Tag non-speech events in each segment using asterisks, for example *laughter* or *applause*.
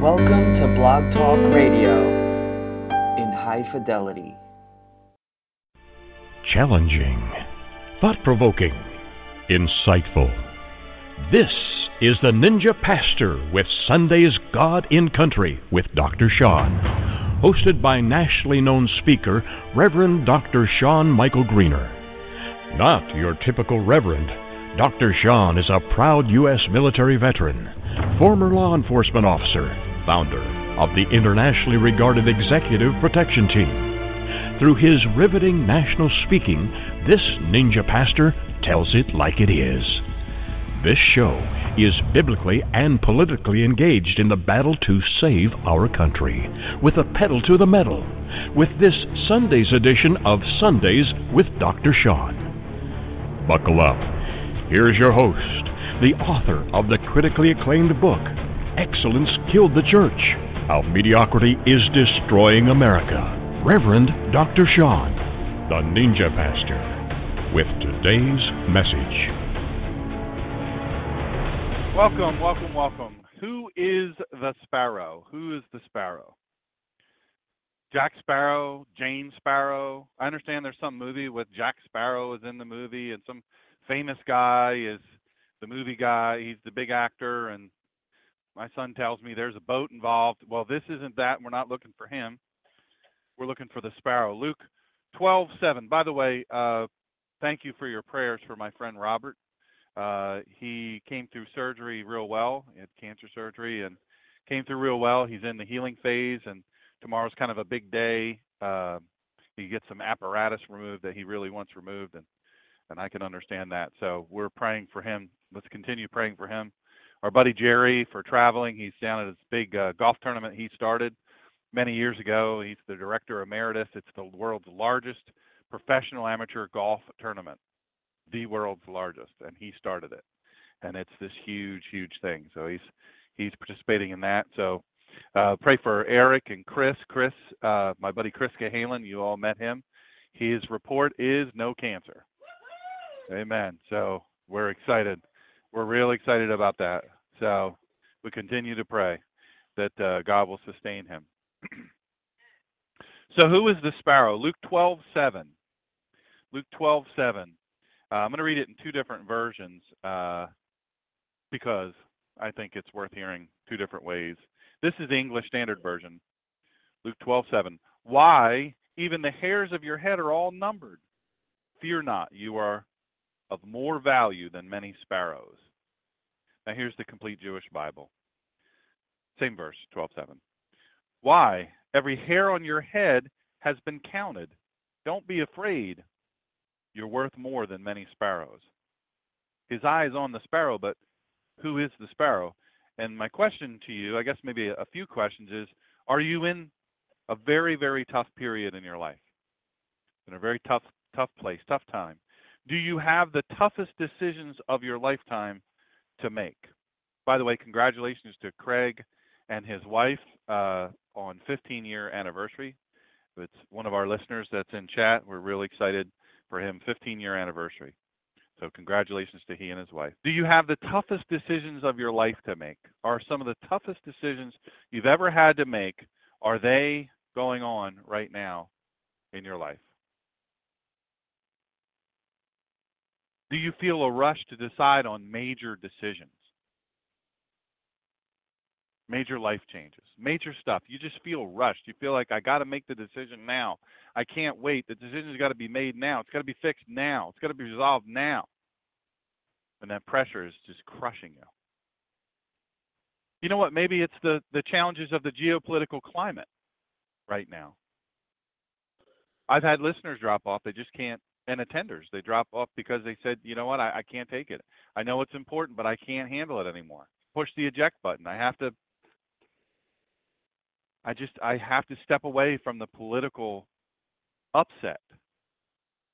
Welcome to Blog Talk Radio in high fidelity. Challenging, thought provoking, insightful. This is the Ninja Pastor with Sunday's God in Country with Dr. Sean, hosted by nationally known speaker Reverend Dr. Sean Michael Greener. Not your typical reverend. Dr. Sean is a proud U.S. military veteran, former law enforcement officer, founder of the internationally regarded Executive Protection Team. Through his riveting national speaking, this ninja pastor tells it like it is. This show is biblically and politically engaged in the battle to save our country, with a pedal to the metal, with this Sunday's edition of Sundays with Dr. Sean. Buckle up. Here's your host, the author of the critically acclaimed book, Excellence Killed the Church How Mediocrity is Destroying America, Reverend Dr. Sean, the Ninja Pastor, with today's message. Welcome, welcome, welcome. Who is the Sparrow? Who is the Sparrow? Jack Sparrow, Jane Sparrow. I understand there's some movie with Jack Sparrow is in the movie, and some famous guy is the movie guy. He's the big actor, and my son tells me there's a boat involved. Well, this isn't that. We're not looking for him. We're looking for the Sparrow. Luke 12:7. By the way, uh, thank you for your prayers for my friend Robert. Uh, he came through surgery real well. He had cancer surgery and came through real well. He's in the healing phase, and tomorrow's kind of a big day. Uh, he gets some apparatus removed that he really wants removed, and and I can understand that. So we're praying for him. Let's continue praying for him. Our buddy Jerry for traveling. He's down at his big uh, golf tournament he started many years ago. He's the director emeritus. It's the world's largest professional amateur golf tournament, the world's largest, and he started it. And it's this huge, huge thing. So he's he's participating in that. So uh, pray for Eric and Chris. Chris, uh, my buddy Chris Cahalan, you all met him. His report is no cancer. Amen. So we're excited. We're real excited about that. So we continue to pray that uh, God will sustain him. *clears throat* so who is the sparrow? Luke 12, 7. Luke 12, 7. Uh, I'm going to read it in two different versions uh, because I think it's worth hearing two different ways. This is the English Standard Version. Luke 12, 7. Why? Even the hairs of your head are all numbered. Fear not, you are of more value than many sparrows. Now here's the complete Jewish Bible. Same verse, 12:7. Why? Every hair on your head has been counted. Don't be afraid. You're worth more than many sparrows. His eye is on the sparrow, but who is the sparrow? And my question to you, I guess maybe a few questions is, are you in a very, very tough period in your life? In a very tough, tough place, tough time. Do you have the toughest decisions of your lifetime to make? By the way, congratulations to Craig and his wife uh, on 15 year anniversary. It's one of our listeners that's in chat. We're really excited for him 15 year anniversary. So congratulations to he and his wife. Do you have the toughest decisions of your life to make? Are some of the toughest decisions you've ever had to make are they going on right now in your life? Do you feel a rush to decide on major decisions? Major life changes, major stuff. You just feel rushed. You feel like I got to make the decision now. I can't wait. The decision's got to be made now. It's got to be fixed now. It's got to be resolved now. And that pressure is just crushing you. You know what? Maybe it's the the challenges of the geopolitical climate right now. I've had listeners drop off. They just can't and attenders. They drop off because they said, you know what, I, I can't take it. I know it's important, but I can't handle it anymore. Push the eject button. I have to. I just I have to step away from the political upset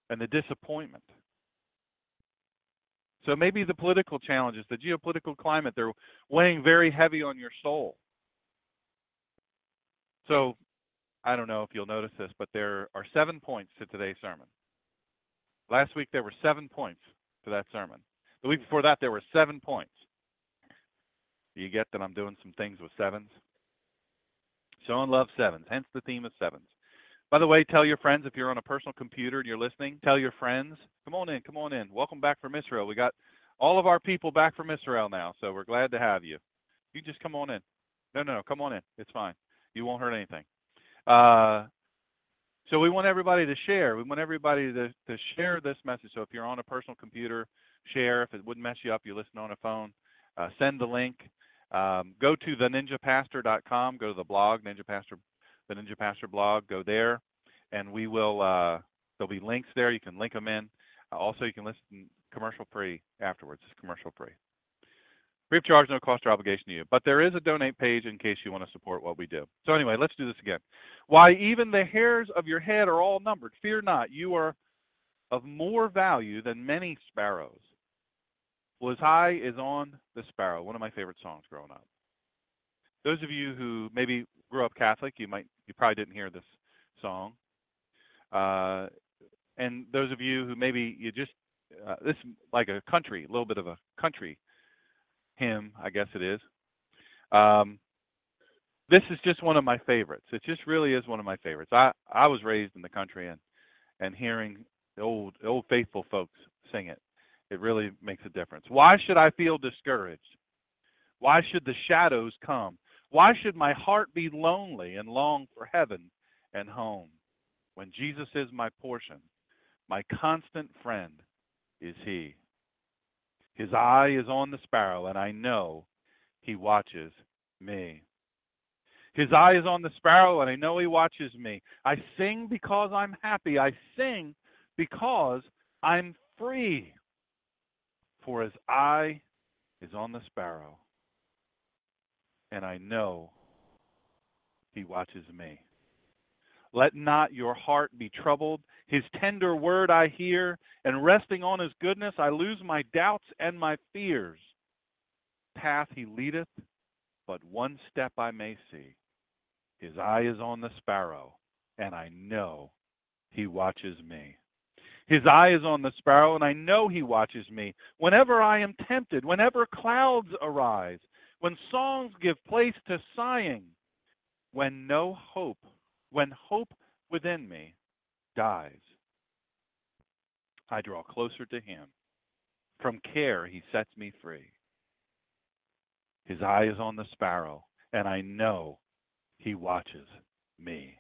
and the disappointment. So maybe the political challenges, the geopolitical climate, they're weighing very heavy on your soul. So I don't know if you'll notice this, but there are seven points to today's sermon. Last week there were seven points to that sermon. The week before that there were seven points. Do you get that I'm doing some things with sevens? Showing love sevens, hence the theme of sevens. By the way, tell your friends if you're on a personal computer and you're listening, tell your friends, come on in, come on in. Welcome back from Israel. We got all of our people back from Israel now, so we're glad to have you. You just come on in. No, no, no, come on in. It's fine. You won't hurt anything. Uh, so we want everybody to share. We want everybody to, to share this message. So if you're on a personal computer, share. If it wouldn't mess you up, you listen on a phone. Uh, send the link. Um, go to theninjapastor.com. Go to the blog, Ninja Pastor the Ninja Pastor blog. Go there, and we will. Uh, there'll be links there. You can link them in. Uh, also, you can listen commercial free afterwards. It's commercial free. Free of charge, no cost or obligation to you. But there is a donate page in case you want to support what we do. So anyway, let's do this again. Why even the hairs of your head are all numbered. Fear not, you are of more value than many sparrows. His eye is on the sparrow, one of my favorite songs growing up. Those of you who maybe grew up Catholic, you might you probably didn't hear this song. Uh, and those of you who maybe you just uh, this is like a country, a little bit of a country hymn, I guess it is. Um, this is just one of my favorites. It just really is one of my favorites. I I was raised in the country and and hearing the old old faithful folks sing it, it really makes a difference. Why should I feel discouraged? Why should the shadows come? Why should my heart be lonely and long for heaven and home? When Jesus is my portion, my constant friend is He. His eye is on the sparrow, and I know He watches me. His eye is on the sparrow, and I know He watches me. I sing because I'm happy. I sing because I'm free. For His eye is on the sparrow and I know he watches me. Let not your heart be troubled. His tender word I hear, and resting on his goodness, I lose my doubts and my fears. Path he leadeth, but one step I may see. His eye is on the sparrow, and I know he watches me. His eye is on the sparrow, and I know he watches me. Whenever I am tempted, whenever clouds arise, when songs give place to sighing, when no hope, when hope within me dies, I draw closer to him. From care he sets me free. His eye is on the sparrow, and I know he watches me.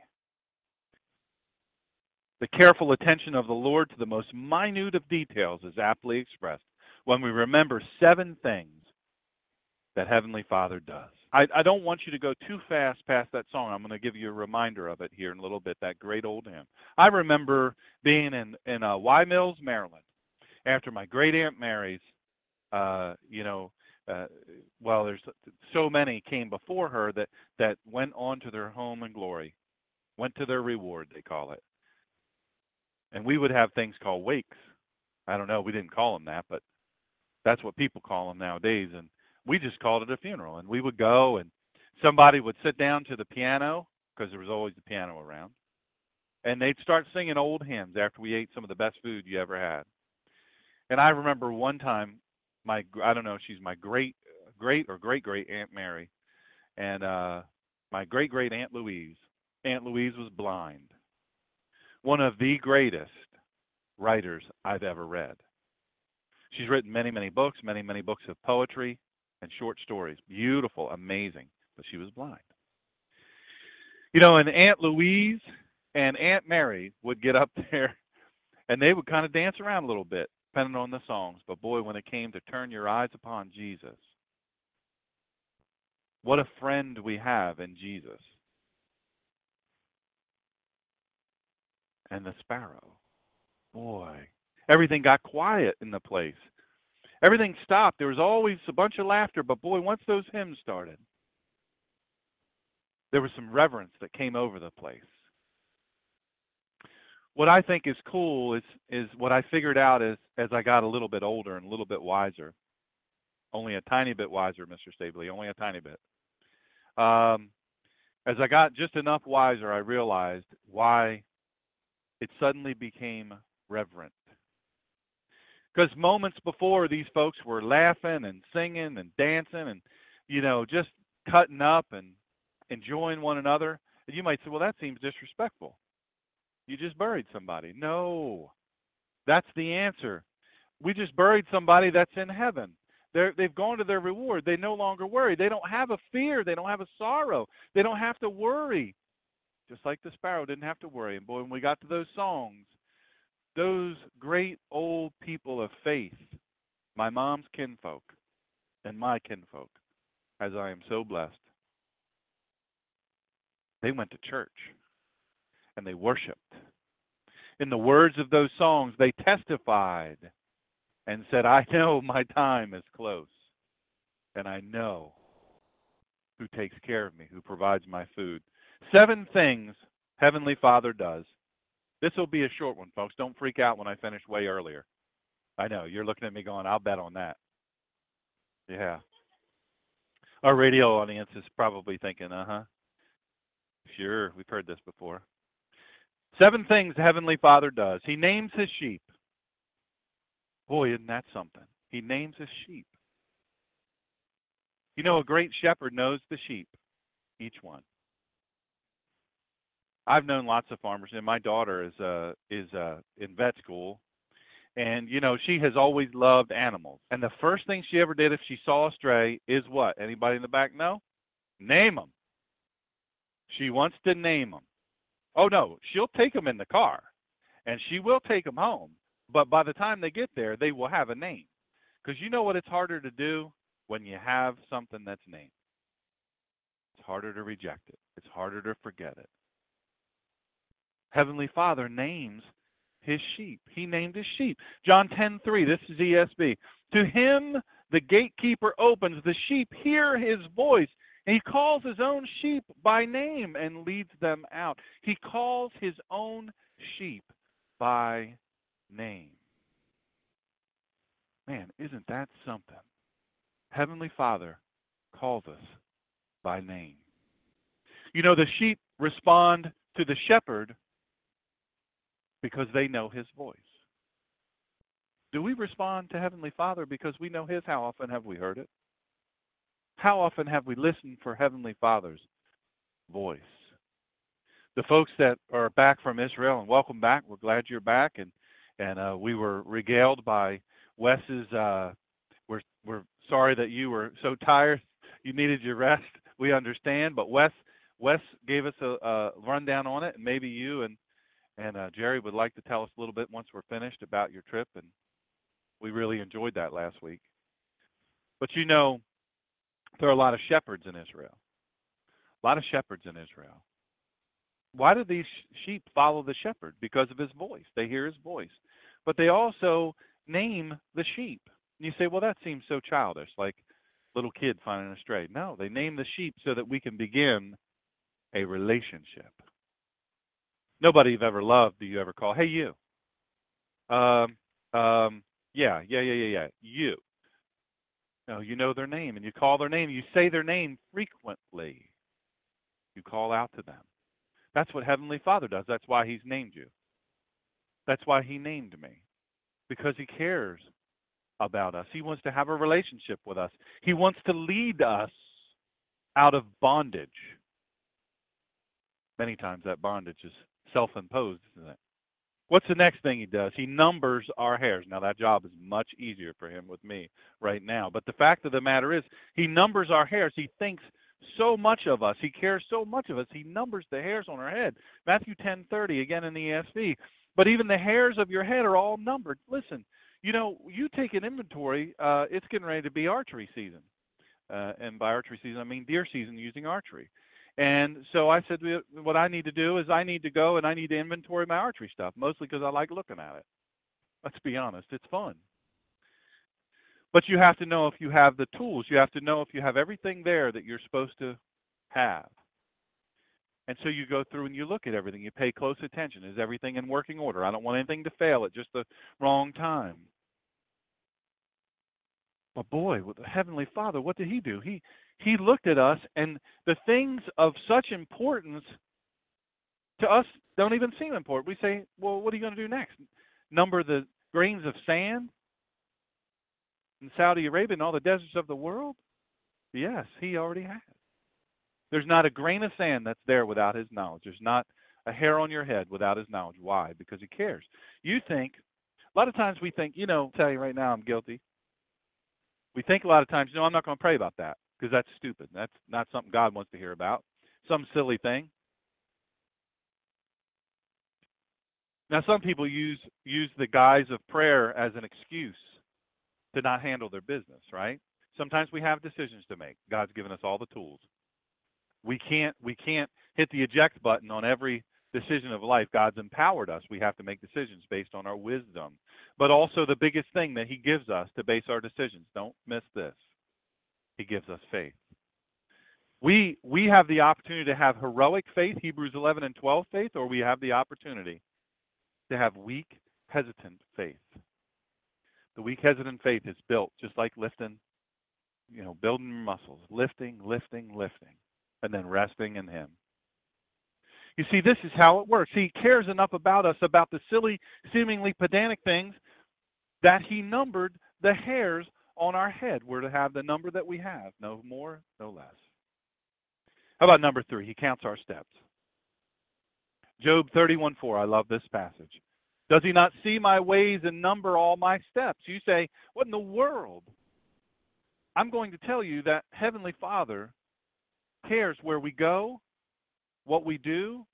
The careful attention of the Lord to the most minute of details is aptly expressed when we remember seven things that Heavenly Father does. I, I don't want you to go too fast past that song. I'm going to give you a reminder of it here in a little bit, that great old hymn. I remember being in, in uh, Wye Mills, Maryland, after my great Aunt Mary's, uh, you know, uh, well, there's so many came before her that, that went on to their home and glory, went to their reward, they call it. And we would have things called wakes. I don't know, we didn't call them that, but that's what people call them nowadays. And we just called it a funeral and we would go and somebody would sit down to the piano because there was always the piano around and they'd start singing old hymns after we ate some of the best food you ever had. And i remember one time my i don't know she's my great great or great great aunt mary and uh my great great aunt louise. Aunt louise was blind. One of the greatest writers i've ever read. She's written many many books. Many many books of poetry and short stories. Beautiful, amazing. But she was blind. You know, and Aunt Louise and Aunt Mary would get up *laughs* there and they would kind of dance around a little bit, depending on the songs. But boy, when it came to turn your eyes upon Jesus, what a friend we have in Jesus. And the sparrow. Boy, everything got quiet in the place everything stopped. There was always a bunch of laughter, but boy, once those hymns started, there was some reverence that came over the place. What I think is cool is is what I figured out as as I got a little bit older and a little bit wiser. Only a tiny bit wiser, Mr. Stabley, only a tiny bit. Um, as I got just enough wiser, I realized why it suddenly became reverent because moments before these folks were laughing and singing and dancing and you know just cutting up and enjoying one another. And you might say, well, that seems disrespectful. You just buried somebody. No, that's the answer. We just buried somebody that's in heaven. They're, they've gone to their reward. They no longer worry. They don't have a fear. They don't have a sorrow. They don't have to worry. Just like the sparrow didn't have to worry. And boy, when we got to those songs, those great old people of faith, my mom's kinfolk and my kinfolk, as I am so blessed, they went to church and they worshiped. In the words of those songs, they testified and said, I know my time is close, and I know who takes care of me, who provides my food. Seven things Heavenly Father does. This will be a short one, folks. Don't freak out when I finish way earlier. I know you're looking at me going, I'll bet on that. Yeah. Our radio audience is probably thinking, uh huh. Sure, we've heard this before. Seven things the Heavenly Father does. He names his sheep. Boy, isn't that something? He names his sheep. You know, a great shepherd knows the sheep, each one. I've known lots of farmers, and my daughter is uh, is uh, in vet school, and you know she has always loved animals. And the first thing she ever did if she saw a stray is what? Anybody in the back know? Name them. She wants to name them. Oh no, she'll take them in the car, and she will take them home. But by the time they get there, they will have a name. Because you know what it's harder to do when you have something that's named. It's harder to reject it. It's harder to forget it. Heavenly Father names his sheep. He named his sheep. John 10:3. This is ESV. To him the gatekeeper opens. The sheep hear his voice. And he calls his own sheep by name and leads them out. He calls his own sheep by name. Man, isn't that something? Heavenly Father calls us by name. You know, the sheep respond to the shepherd because they know his voice. Do we respond to Heavenly Father because we know his? How often have we heard it? How often have we listened for Heavenly Father's voice? The folks that are back from Israel, and welcome back. We're glad you're back, and and uh, we were regaled by Wes's. Uh, we're we're sorry that you were so tired. You needed your rest. We understand, but Wes Wes gave us a, a rundown on it, and maybe you and and uh, Jerry would like to tell us a little bit once we're finished about your trip, and we really enjoyed that last week. But you know, there are a lot of shepherds in Israel. A lot of shepherds in Israel. Why do these sheep follow the shepherd? Because of his voice. They hear his voice. But they also name the sheep. And you say, well, that seems so childish, like little kid finding a stray. No, they name the sheep so that we can begin a relationship. Nobody you've ever loved do you ever call, hey, you. Um, um, yeah, yeah, yeah, yeah, yeah, you. No, you know their name and you call their name. You say their name frequently. You call out to them. That's what Heavenly Father does. That's why He's named you. That's why He named me. Because He cares about us. He wants to have a relationship with us. He wants to lead us out of bondage. Many times that bondage is self imposed, isn't it? What's the next thing he does? He numbers our hairs. Now, that job is much easier for him with me right now. But the fact of the matter is, he numbers our hairs. He thinks so much of us. He cares so much of us. He numbers the hairs on our head. Matthew 10:30 again in the ESV. But even the hairs of your head are all numbered. Listen, you know, you take an inventory. Uh, it's getting ready to be archery season, uh, and by archery season I mean deer season using archery. And so I said, what I need to do is I need to go and I need to inventory my archery stuff, mostly because I like looking at it. Let's be honest, it's fun. But you have to know if you have the tools. You have to know if you have everything there that you're supposed to have. And so you go through and you look at everything. You pay close attention. Is everything in working order? I don't want anything to fail at just the wrong time. But boy, with the Heavenly Father, what did He do? He he looked at us, and the things of such importance to us don't even seem important. We say, well, what are you going to do next? Number the grains of sand in Saudi Arabia and all the deserts of the world? Yes, he already has. There's not a grain of sand that's there without his knowledge. There's not a hair on your head without his knowledge. Why? Because he cares. You think, a lot of times we think, you know, I'll tell you right now, I'm guilty. We think a lot of times, no, I'm not going to pray about that because that's stupid. That's not something God wants to hear about. Some silly thing. Now, some people use use the guise of prayer as an excuse to not handle their business, right? Sometimes we have decisions to make. God's given us all the tools. We can't we can't hit the eject button on every decision of life. God's empowered us. We have to make decisions based on our wisdom. But also the biggest thing that he gives us to base our decisions. Don't miss this. He gives us faith. We we have the opportunity to have heroic faith, Hebrews 11 and 12 faith, or we have the opportunity to have weak, hesitant faith. The weak, hesitant faith is built just like lifting, you know, building muscles, lifting, lifting, lifting, and then resting in Him. You see, this is how it works. He cares enough about us, about the silly, seemingly pedantic things, that He numbered the hairs on our head. We're to have the number that we have, no more, no less. How about number three? He counts our steps. Job 31:4. I love this passage. Does he not see my ways and number all my steps? You say, What in the world? I'm going to tell you that Heavenly Father cares where we go, what we do,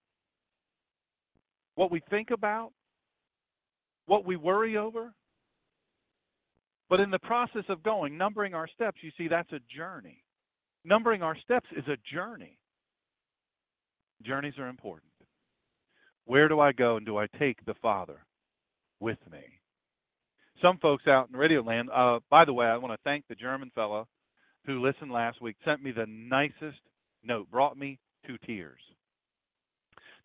what we think about, what we worry over. But in the process of going, numbering our steps, you see, that's a journey. Numbering our steps is a journey. Journeys are important. Where do I go and do I take the Father with me? Some folks out in Radio Land, uh, by the way, I want to thank the German fellow who listened last week, sent me the nicest note, brought me to tears.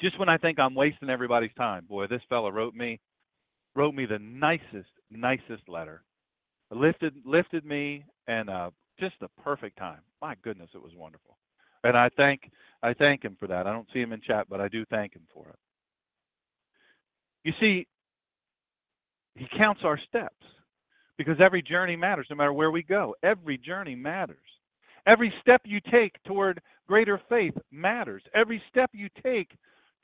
Just when I think I'm wasting everybody's time, boy, this fellow wrote me wrote me the nicest, nicest letter. Lifted lifted me and uh, just the perfect time. My goodness, it was wonderful. And I thank I thank him for that. I don't see him in chat, but I do thank him for it. You see, he counts our steps because every journey matters no matter where we go. Every journey matters. Every step you take toward greater faith matters. Every step you take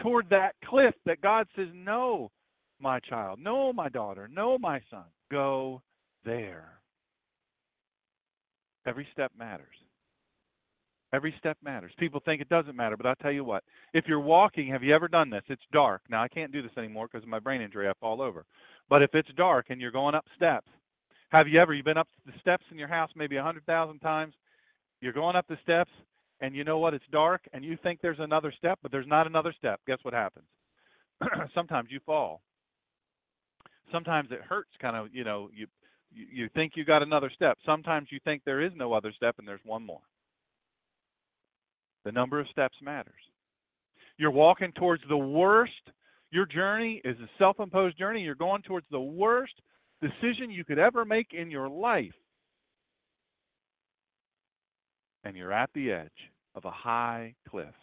toward that cliff that God says, No, my child, no, my daughter, no, my son, go there. Every step matters. Every step matters. People think it doesn't matter, but I'll tell you what. If you're walking, have you ever done this? It's dark. Now, I can't do this anymore because of my brain injury. I fall over. But if it's dark and you're going up steps, have you ever, you've been up the steps in your house maybe a 100,000 times? You're going up the steps and you know what? It's dark and you think there's another step, but there's not another step. Guess what happens? *clears throat* Sometimes you fall. Sometimes it hurts kind of, you know, you you think you got another step. Sometimes you think there is no other step and there's one more. The number of steps matters. You're walking towards the worst. Your journey is a self imposed journey. You're going towards the worst decision you could ever make in your life. And you're at the edge of a high cliff,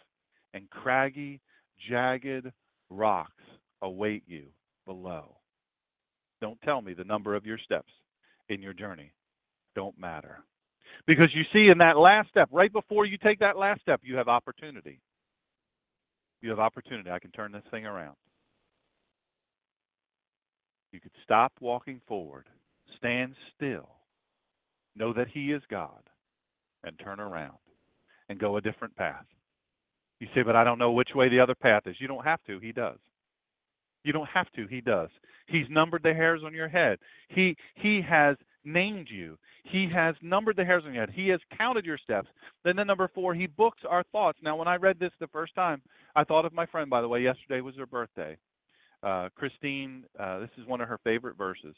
and craggy, jagged rocks await you below. Don't tell me the number of your steps in your journey don't matter. Because you see, in that last step, right before you take that last step, you have opportunity. You have opportunity. I can turn this thing around. You could stop walking forward, stand still, know that He is God, and turn around and go a different path. You say, but I don't know which way the other path is. You don't have to. He does. You don't have to. He does. He's numbered the hairs on your head. He He has named you. He has numbered the hairs on your head. He has counted your steps. Then the number four, he books our thoughts. Now, when I read this the first time, I thought of my friend. By the way, yesterday was her birthday. Uh, Christine, uh, this is one of her favorite verses.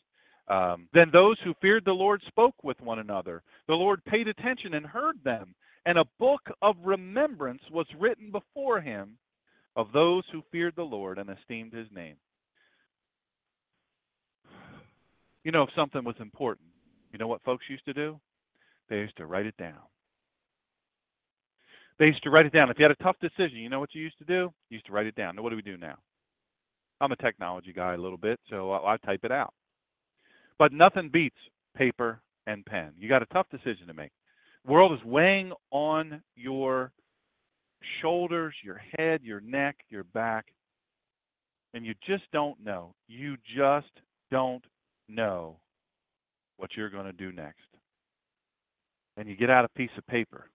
Um, then those who feared the Lord spoke with one another. The Lord paid attention and heard them, and a book of remembrance was written before him of those who feared the Lord and esteemed his name. You know, if something was important, you know what folks used to do? They used to write it down. They used to write it down. If you had a tough decision, you know what you used to do? You used to write it down. Now, what do we do now? I'm a technology guy a little bit, so I, I type it out. But nothing beats paper and pen. You got a tough decision to make. World is weighing on your shoulders, your head, your neck, your back, and you just don't know. You just don't know what you're going to do next. And you get out a piece of paper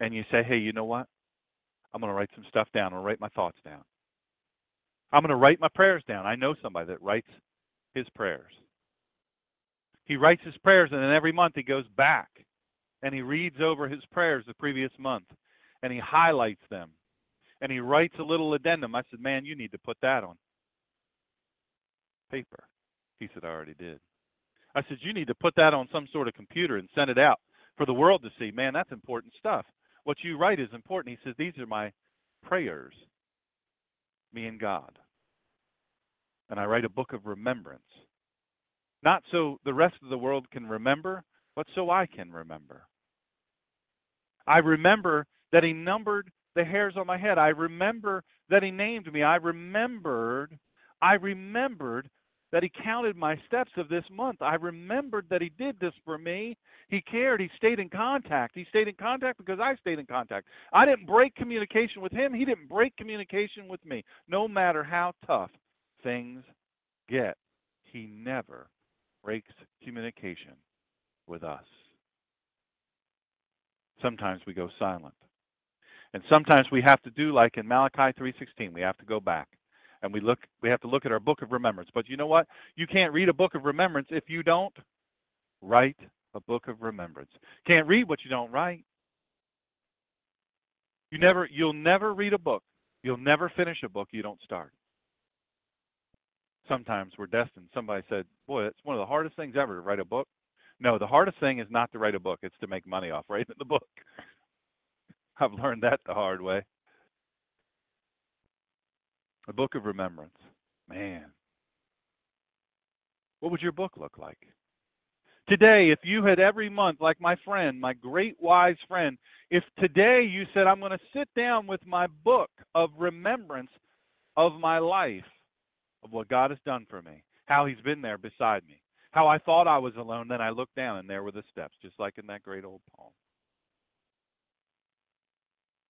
and you say, hey, you know what? I'm going to write some stuff down. I'm going to write my thoughts down. I'm going to write my prayers down. I know somebody that writes his prayers. He writes his prayers, and then every month he goes back and he reads over his prayers the previous month and he highlights them and he writes a little addendum. I said, Man, you need to put that on paper. He said, I already did. I said, You need to put that on some sort of computer and send it out for the world to see. Man, that's important stuff. What you write is important. He says, These are my prayers, me and God. And I write a book of remembrance. Not so the rest of the world can remember, but so I can remember. I remember that He numbered the hairs on my head. I remember that He named me. I remembered, I remembered that He counted my steps of this month. I remembered that He did this for me. He cared. He stayed in contact. He stayed in contact because I stayed in contact. I didn't break communication with Him. He didn't break communication with me. No matter how tough things get, He never breaks communication with us. Sometimes we go silent. And sometimes we have to do like in Malachi 3:16, we have to go back and we look we have to look at our book of remembrance. But you know what? You can't read a book of remembrance if you don't write a book of remembrance. Can't read what you don't write. You never you'll never read a book. You'll never finish a book you don't start. Sometimes we're destined. Somebody said, "Boy, it's one of the hardest things ever to write a book." No, the hardest thing is not to write a book, it's to make money off writing the book. *laughs* I've learned that the hard way. A book of remembrance. Man. What would your book look like? Today, if you had every month, like my friend, my great wise friend, if today you said, I'm going to sit down with my book of remembrance of my life, of what God has done for me, how He's been there beside me, how I thought I was alone, then I looked down and there were the steps, just like in that great old poem.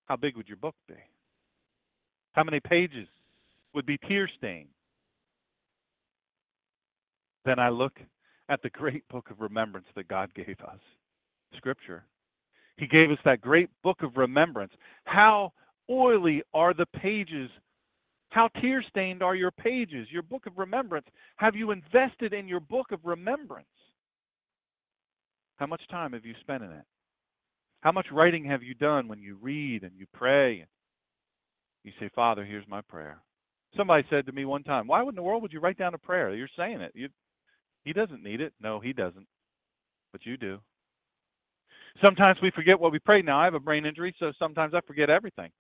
How big would your book be? How many pages would be tear stained? Then I look at the great book of remembrance that God gave us Scripture. He gave us that great book of remembrance. How oily are the pages? How tear stained are your pages, your book of remembrance? Have you invested in your book of remembrance? How much time have you spent in it? How much writing have you done when you read and you pray? You say, Father, here's my prayer. Somebody said to me one time, Why in the world would you write down a prayer? You're saying it. You, he doesn't need it. No, he doesn't. But you do. Sometimes we forget what we pray. Now, I have a brain injury, so sometimes I forget everything.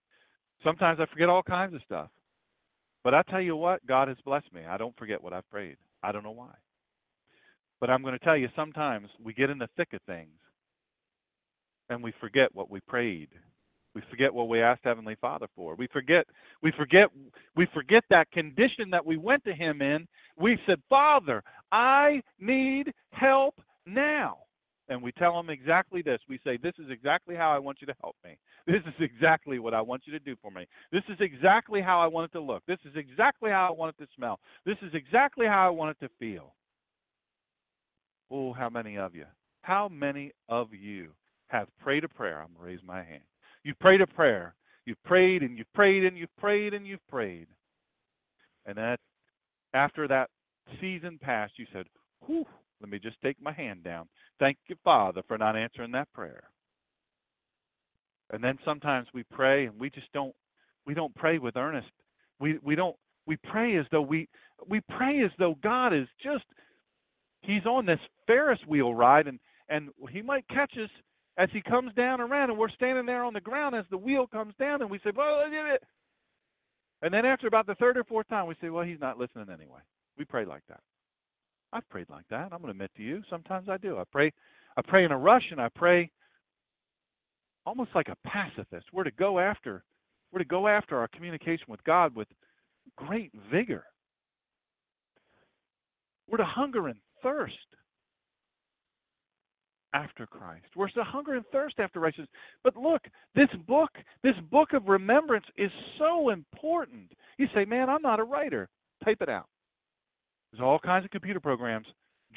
Sometimes I forget all kinds of stuff. But I tell you what, God has blessed me. I don't forget what I've prayed. I don't know why. But I'm going to tell you, sometimes we get in the thick of things and we forget what we prayed. We forget what we asked Heavenly Father for. We forget we forget we forget that condition that we went to him in. We said, "Father, I need help now." And we tell them exactly this. We say, "This is exactly how I want you to help me. This is exactly what I want you to do for me. This is exactly how I want it to look. This is exactly how I want it to smell. This is exactly how I want it to feel." Oh, how many of you? How many of you have prayed a prayer, I'm going to raise my hand. You've prayed a prayer. You've prayed and you've prayed and you've prayed and you've prayed. And that after that season passed, you said, Whew, let me just take my hand down. Thank you, Father, for not answering that prayer. And then sometimes we pray and we just don't we don't pray with earnest. We we don't we pray as though we we pray as though God is just he's on this Ferris wheel ride and and he might catch us as he comes down around and we're standing there on the ground as the wheel comes down and we say, Well. And then after about the third or fourth time, we say, Well, he's not listening anyway. We pray like that. I've prayed like that. I'm going to admit to you, sometimes I do. I pray, I pray in a rush, and I pray almost like a pacifist. We're to go after, we're to go after our communication with God with great vigor. We're to hunger and thirst after Christ. We're to hunger and thirst after righteousness. But look, this book, this book of remembrance is so important. You say, man, I'm not a writer. Type it out. There's all kinds of computer programs,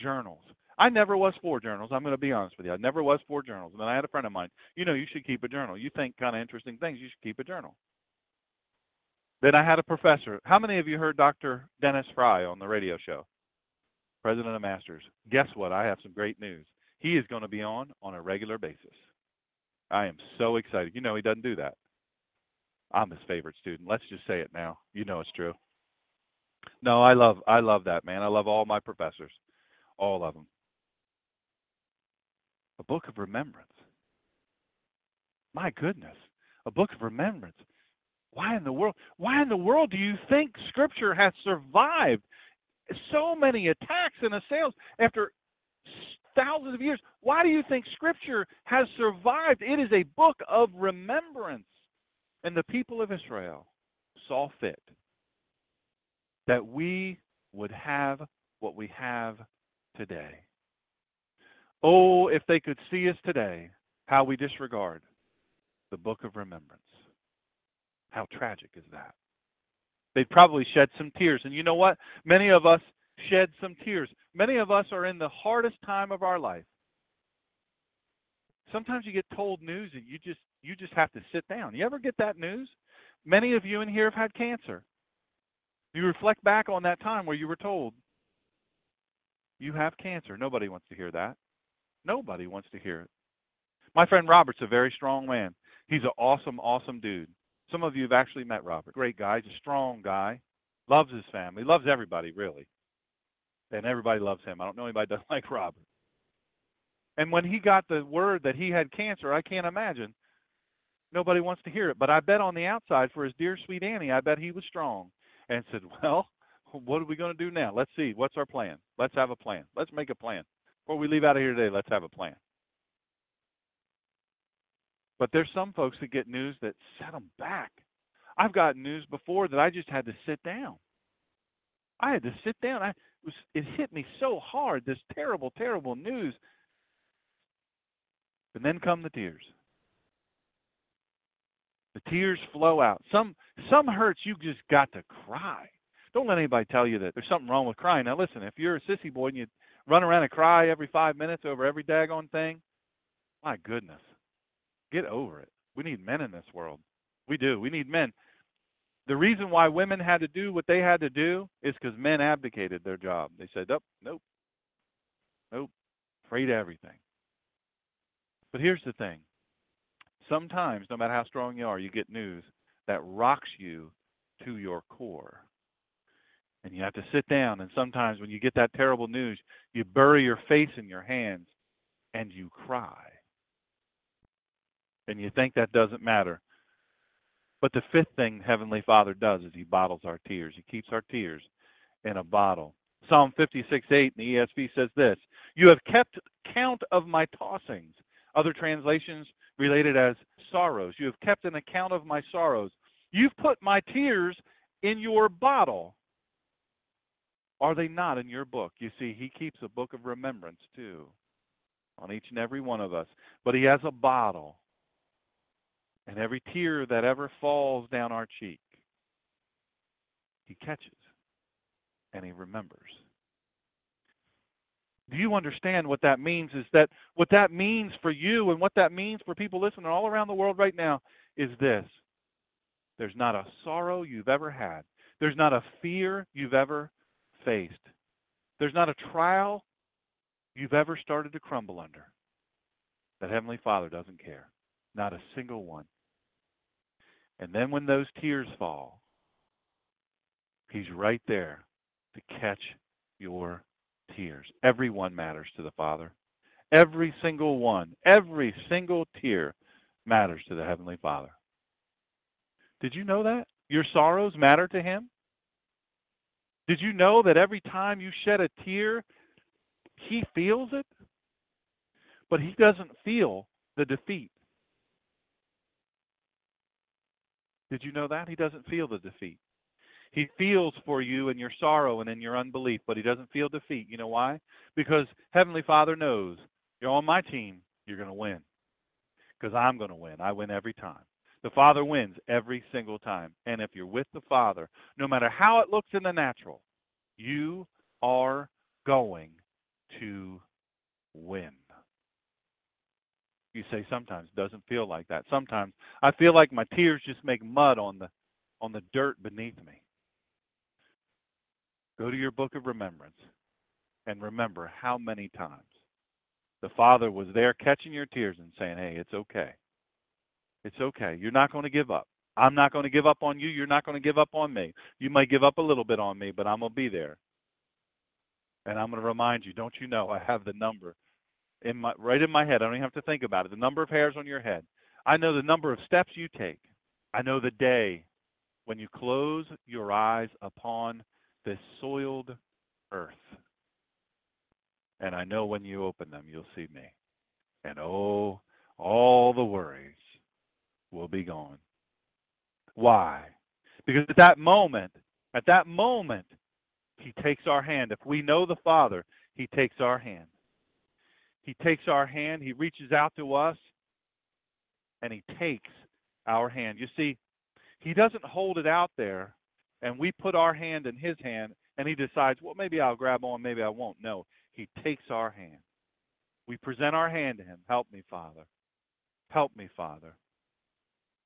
journals. I never was for journals. I'm going to be honest with you. I never was for journals. And then I had a friend of mine, you know, you should keep a journal. You think kind of interesting things, you should keep a journal. Then I had a professor. How many of you heard Dr. Dennis Frey on the radio show? President of Masters. Guess what? I have some great news. He is going to be on on a regular basis. I am so excited. You know he doesn't do that. I'm his favorite student. Let's just say it now. You know it's true. No, I love I love that man. I love all my professors. All of them. A book of remembrance. My goodness. A book of remembrance. Why in the world why in the world do you think scripture has survived so many attacks and assails after thousands of years. Why do you think Scripture has survived? It is a book of remembrance. And the people of Israel saw fit that we would have what we have today. Oh, if they could see us today, how we disregard the book of remembrance. How tragic is that? They'd probably shed some tears. And you know what? Many of us shed some tears. Many of us are in the hardest time of our life. Sometimes you get told news and you just you just have to sit down. You ever get that news? Many of you in here have had cancer. You reflect back on that time where you were told you have cancer. Nobody wants to hear that. Nobody wants to hear it. My friend Robert's a very strong man. He's an awesome, awesome dude. Some of you have actually met Robert. Great guy. He's a strong guy. Loves his family. Loves everybody, really and everybody loves him. I don't know anybody *laughs* that doesn't like Robert. And when he got the word that he had cancer, I can't imagine. Nobody wants to hear it. But I bet on the outside for his dear sweet Annie, I bet he was strong and said, *laughs* Well, what are we going to do now? Let's see. What's our plan? Let's have a plan. Let's make a plan. Before we leave out of here today, let's have a plan. But there's some folks that get news that set them back. I've gotten news before that I just had to sit down. I had to sit down. I was it hit me so hard, this terrible, terrible news. And then come the tears. The tears flow out. Some some hurts you just got to cry. Don't let anybody tell you that there's something wrong with crying. Now listen, if you're a sissy boy and you run around and cry every five minutes over every daggone thing, my goodness. Get over it. We need men in this world. We do. We need men. The reason why women had to do what they had to do is because men abdicated their job. They said, "Nope, nope, nope, afraid of everything." But here's the thing: sometimes, no matter how strong you are, you get news that rocks you to your core, and you have to sit down. And sometimes, when you get that terrible news, you bury your face in your hands and you cry, and you think that doesn't matter. But the fifth thing Heavenly Father does is He bottles our tears. He keeps our tears in a bottle. Psalm 56 8 in the ESV says this You have kept count of my tossings. Other translations relate it as sorrows. You have kept an account of my sorrows. You've put my tears in your bottle. Are they not in your book? You see, He keeps a book of remembrance too on each and every one of us. But He has a bottle and every tear that ever falls down our cheek, he catches and he remembers. Do you understand what that means? Is that what that means for you and what that means for people listening all around the world right now is this there's not a sorrow you've ever had, there's not a fear you've ever faced, there's not a trial you've ever started to crumble under that Heavenly Father doesn't care. Not a single one. And then when those tears fall, He's right there to catch your tears. Every one matters to the Father. Every single one, every single tear matters to the Heavenly Father. Did you know that? Your sorrows matter to Him? Did you know that every time you shed a tear, He feels it? But He doesn't feel the defeat. Did you know that? He doesn't feel the defeat. He feels for you in your sorrow and in your unbelief, but he doesn't feel defeat. You know why? Because Heavenly Father knows You're on my team, you're going to win. Because I'm going to win. I win every time. The Father wins every single time. And if you're with the Father, no matter how it looks in the natural, you are going to win. You say sometimes it doesn't feel like that. Sometimes I feel like my tears just make mud on the on the dirt beneath me. Go to your book of remembrance and remember how many times the Father was there catching your tears and saying, Hey, it's okay. It's okay. You're not going to give up. I'm not going to give up on you. You're not going to give up on me. You might give up a little bit on me, but I'm going to be there. And I'm going to remind you, don't you know, I have the number in my right in my head. I don't even have to think about it. The number of hairs on your head. I know the number of steps you take. I know the day when you close your eyes upon soiled earth. And I know when you open them, you'll see me. And oh, all the worries will be gone. Why? Because at that moment, at that moment, He takes our hand. If we know the Father, He takes our hand. He takes our hand, He reaches out to us, and He takes our hand. You see, He doesn't hold it out there, and we put our hand in His hand, and He decides, well, maybe I'll grab on, maybe I won't. No, He takes our hand. We present our hand to Him. Help me, Father. Help me, Father.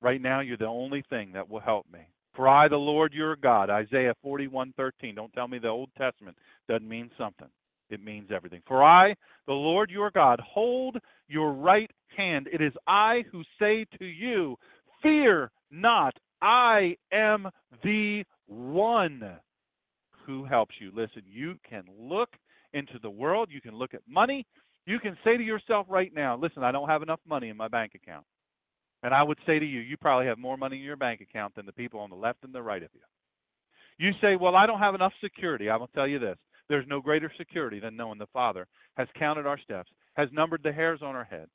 Right now, you're the only thing that will help me. For I, the Lord your God, Isaiah 41:13. Don't tell me the Old Testament doesn't mean something. It means everything. For I, the Lord your God, hold your right hand. It is I who say to you, Fear not, I am the one who helps you. Listen, you can look into the world, you can look at money, you can say to yourself right now, Listen, I don't have enough money in my bank account. And I would say to you, you probably have more money in your bank account than the people on the left and the right of you. You say, Well, I don't have enough security. I will tell you this there's no greater security than knowing the Father has counted our steps, has numbered the hairs on our head,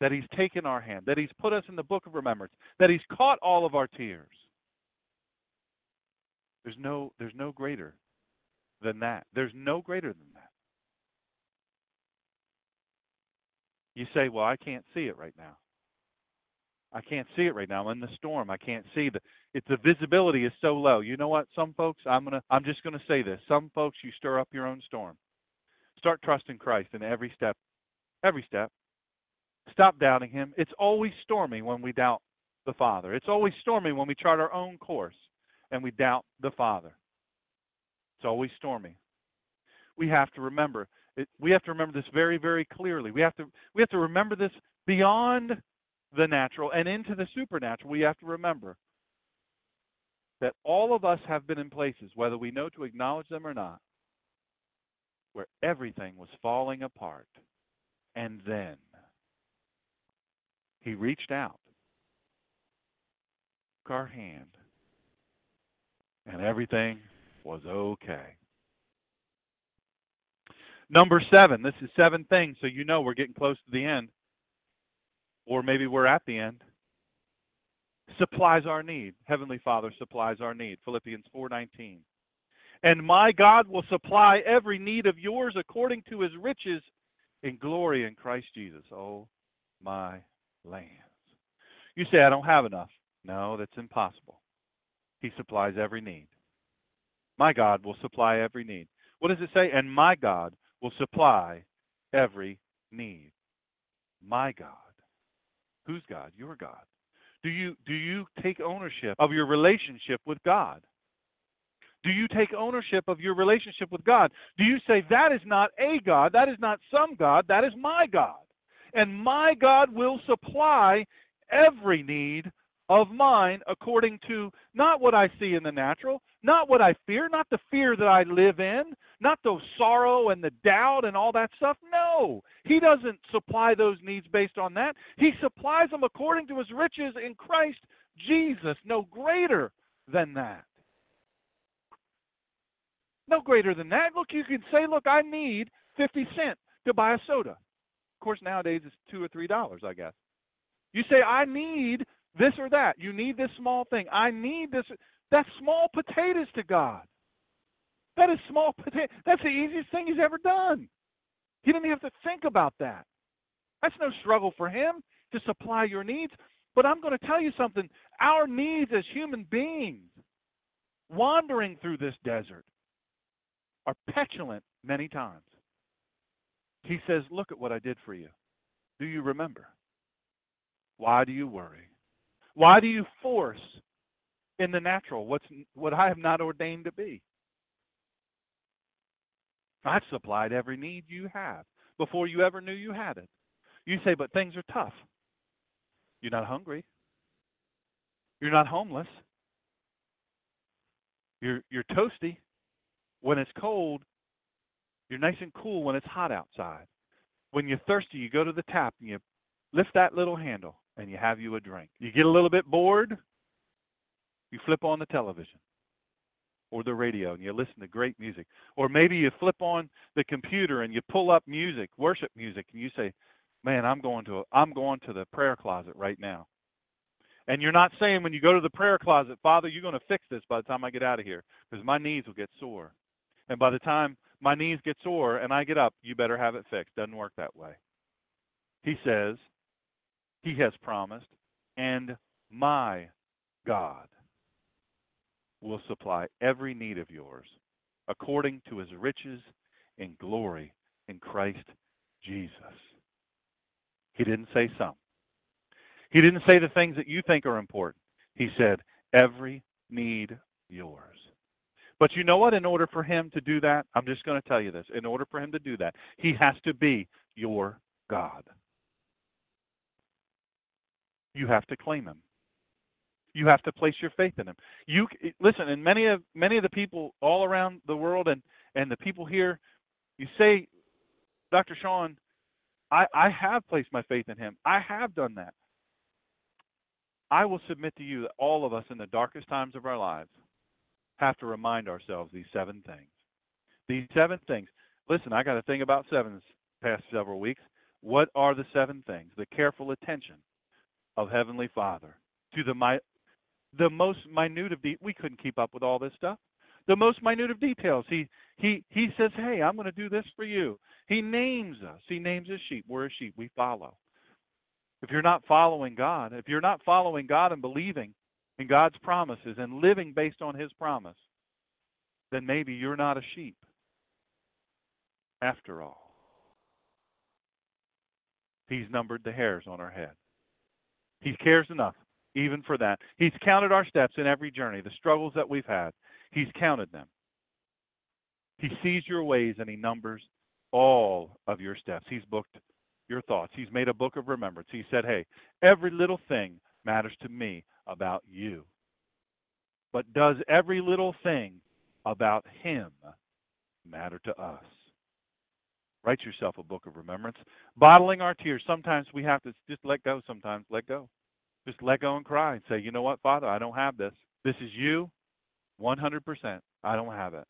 that He's taken our hand, that He's put us in the book of remembrance, that He's caught all of our tears. There's no, there's no greater than that. There's no greater than that. You say, Well, I can't see it right now. I can't see it right now. I'm in the storm. I can't see the it's the visibility is so low. You know what? Some folks, I'm gonna I'm just gonna say this. Some folks you stir up your own storm. Start trusting Christ in every step. Every step. Stop doubting him. It's always stormy when we doubt the Father. It's always stormy when we chart our own course and we doubt the Father. It's always stormy. We have to remember it, we have to remember this very very clearly. We have to we have to remember this beyond the natural and into the supernatural, we have to remember that all of us have been in places, whether we know to acknowledge them or not, where everything was falling apart. And then he reached out, took our hand, and everything was okay. Number seven, this is seven things, so you know we're getting close to the end or maybe we're at the end. Supplies our need. Heavenly father supplies our need. Philippians 4:19 and my god will supply every need of yours according to his riches in glory in christ jesus. Oh my lands. You say i don't have enough. No that's impossible he supplies every need my god will supply every need what does it say and my god will supply every need my god Who's God? Your God. Do you do you take ownership of your relationship with God? Do you take ownership of your relationship with God? Do you say that is not a God, that is not some God, that is my God? And my God will supply every need of mine according to not what I see in the natural, not what I fear, not the fear that I live in, not the sorrow and the doubt and all that stuff. No, He doesn't supply those needs based on that. He supplies them according to His riches in Christ Jesus, no greater than that. No greater than that. Look, you can say, look, I need 50 cents to buy a soda. Of course, nowadays it's two or three dollars, I guess. You say, I need this or that. You need this small thing. I need this. That's small potatoes to God. That is small potato. That's the easiest thing he's ever done. He didn't have to think about that. That's no struggle for Him to supply your needs. But I'm going to tell you something our needs as human beings, wandering through this desert, are petulant many times. He says, Look at what I did for you. Do you remember? Why do you worry? Why do you force in the natural what's what I have not ordained to be? I've supplied every need you have before you ever knew you had it. You say, but things are tough. You're not hungry. You're not homeless. You're you're toasty when it's cold. You're nice and cool when it's hot outside. When you're thirsty, you go to the tap and you lift that little handle and you have you a drink. You get a little bit bored, you flip on the television or the radio and you listen to great music. Or maybe you flip on the computer and you pull up music, worship music, and you say, "Man, I'm going to I'm going to the prayer closet right now." And you're not saying when you go to the prayer closet, Father, you're going to fix this by the time I get out of here because my knees will get sore. And by the time my knees get sore and I get up, you better have it fixed. Doesn't work that way. He says, He has promised, and my God will supply every need of yours according to his riches in glory in Christ Jesus. He didn't say some. He didn't say the things that you think are important. He said, every need yours. But you know what? In order for him to do that, I'm just going to tell you this. In order for him to do that, he has to be your God. You have to claim him. You have to place your faith in him. You listen, and many of many of the people all around the world and and the people here, you say, Dr. Sean, I, I have placed my faith in him. I have done that. I will submit to you that all of us in the darkest times of our lives have to remind ourselves these seven things. These seven things. Listen, I got to think about seven past several weeks. What are the seven things? The careful attention of Heavenly Father to the the most minute of de- we couldn't keep up with all this stuff. The most minute of details. He he he says hey i'm going to do this for you. He names us. He names his sheep. We're a sheep. We follow. If you're not following god if you're not following god and believing in god's promises and living based on his promise then maybe you're not a sheep after all. He's numbered the hairs on our head he cares enough even for that. He's counted our steps in every journey, the struggles that we've had. He's counted them. He sees your ways and he numbers all of your steps. He's booked your thoughts. He's made a book of remembrance. He said, Hey, every little thing matters to me about you. But does every little thing about him matter to us? Write yourself a book of remembrance. Bottling our tears. Sometimes we have to just let go, sometimes let go. Just let go and cry and say, you know what, Father, I don't have this. This is you, 100%. I don't have it.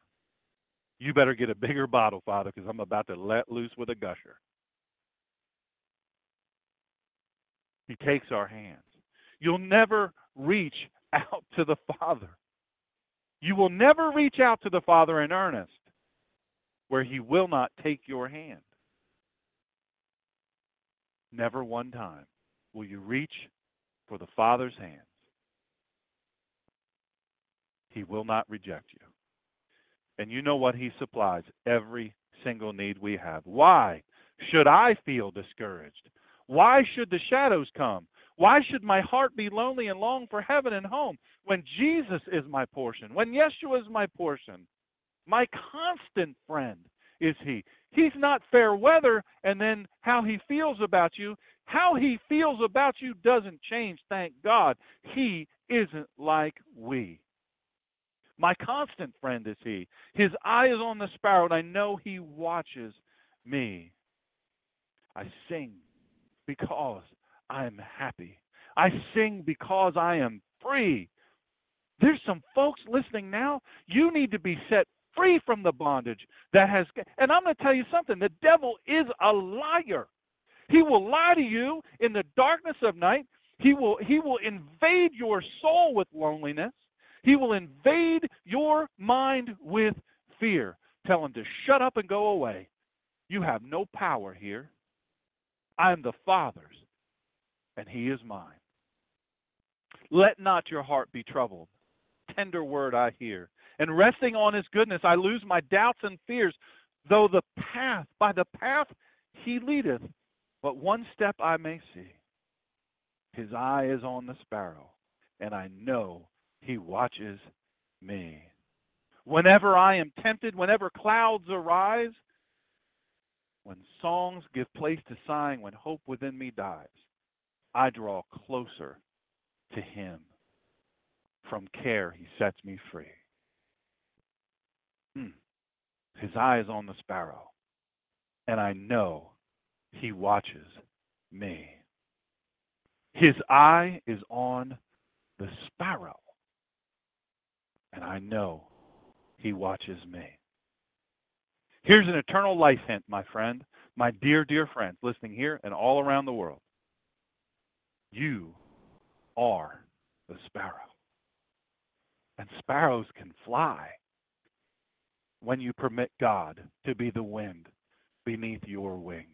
You better get a bigger bottle, Father, because I'm about to let loose with a gusher. He takes our hands. You'll never reach out to the Father. You will never reach out to the Father in earnest where He will not take your hand. Never one time will you reach for the Father's hands. He will not reject you. And you know what? He supplies every single need we have. Why should I feel discouraged? Why should the shadows come? Why should my heart be lonely and long for heaven and home when Jesus is my portion, when Yeshua is my portion? My constant friend is He. He's not fair weather and then how He feels about you. How he feels about you doesn't change, thank God. He isn't like we. My constant friend is he. His eye is on the sparrow, and I know he watches me. I sing because I am happy. I sing because I am free. There's some folks listening now. You need to be set free from the bondage that has. And I'm going to tell you something the devil is a liar. He will lie to you in the darkness of night. He will, he will invade your soul with loneliness. He will invade your mind with fear. Tell him to shut up and go away. You have no power here. I am the Father's, and he is mine. Let not your heart be troubled. Tender word I hear. And resting on his goodness, I lose my doubts and fears. Though the path, by the path he leadeth, but one step I may see. His eye is on the sparrow, and I know he watches me. Whenever I am tempted, whenever clouds arise, when songs give place to sighing, when hope within me dies, I draw closer to him. From care he sets me free. His eye is on the sparrow, and I know he watches me. His eye is on the sparrow, and I know he watches me. Here's an eternal life hint, my friend, my dear, dear friends listening here and all around the world. You are the sparrow. And sparrows can fly when you permit God to be the wind beneath your wings.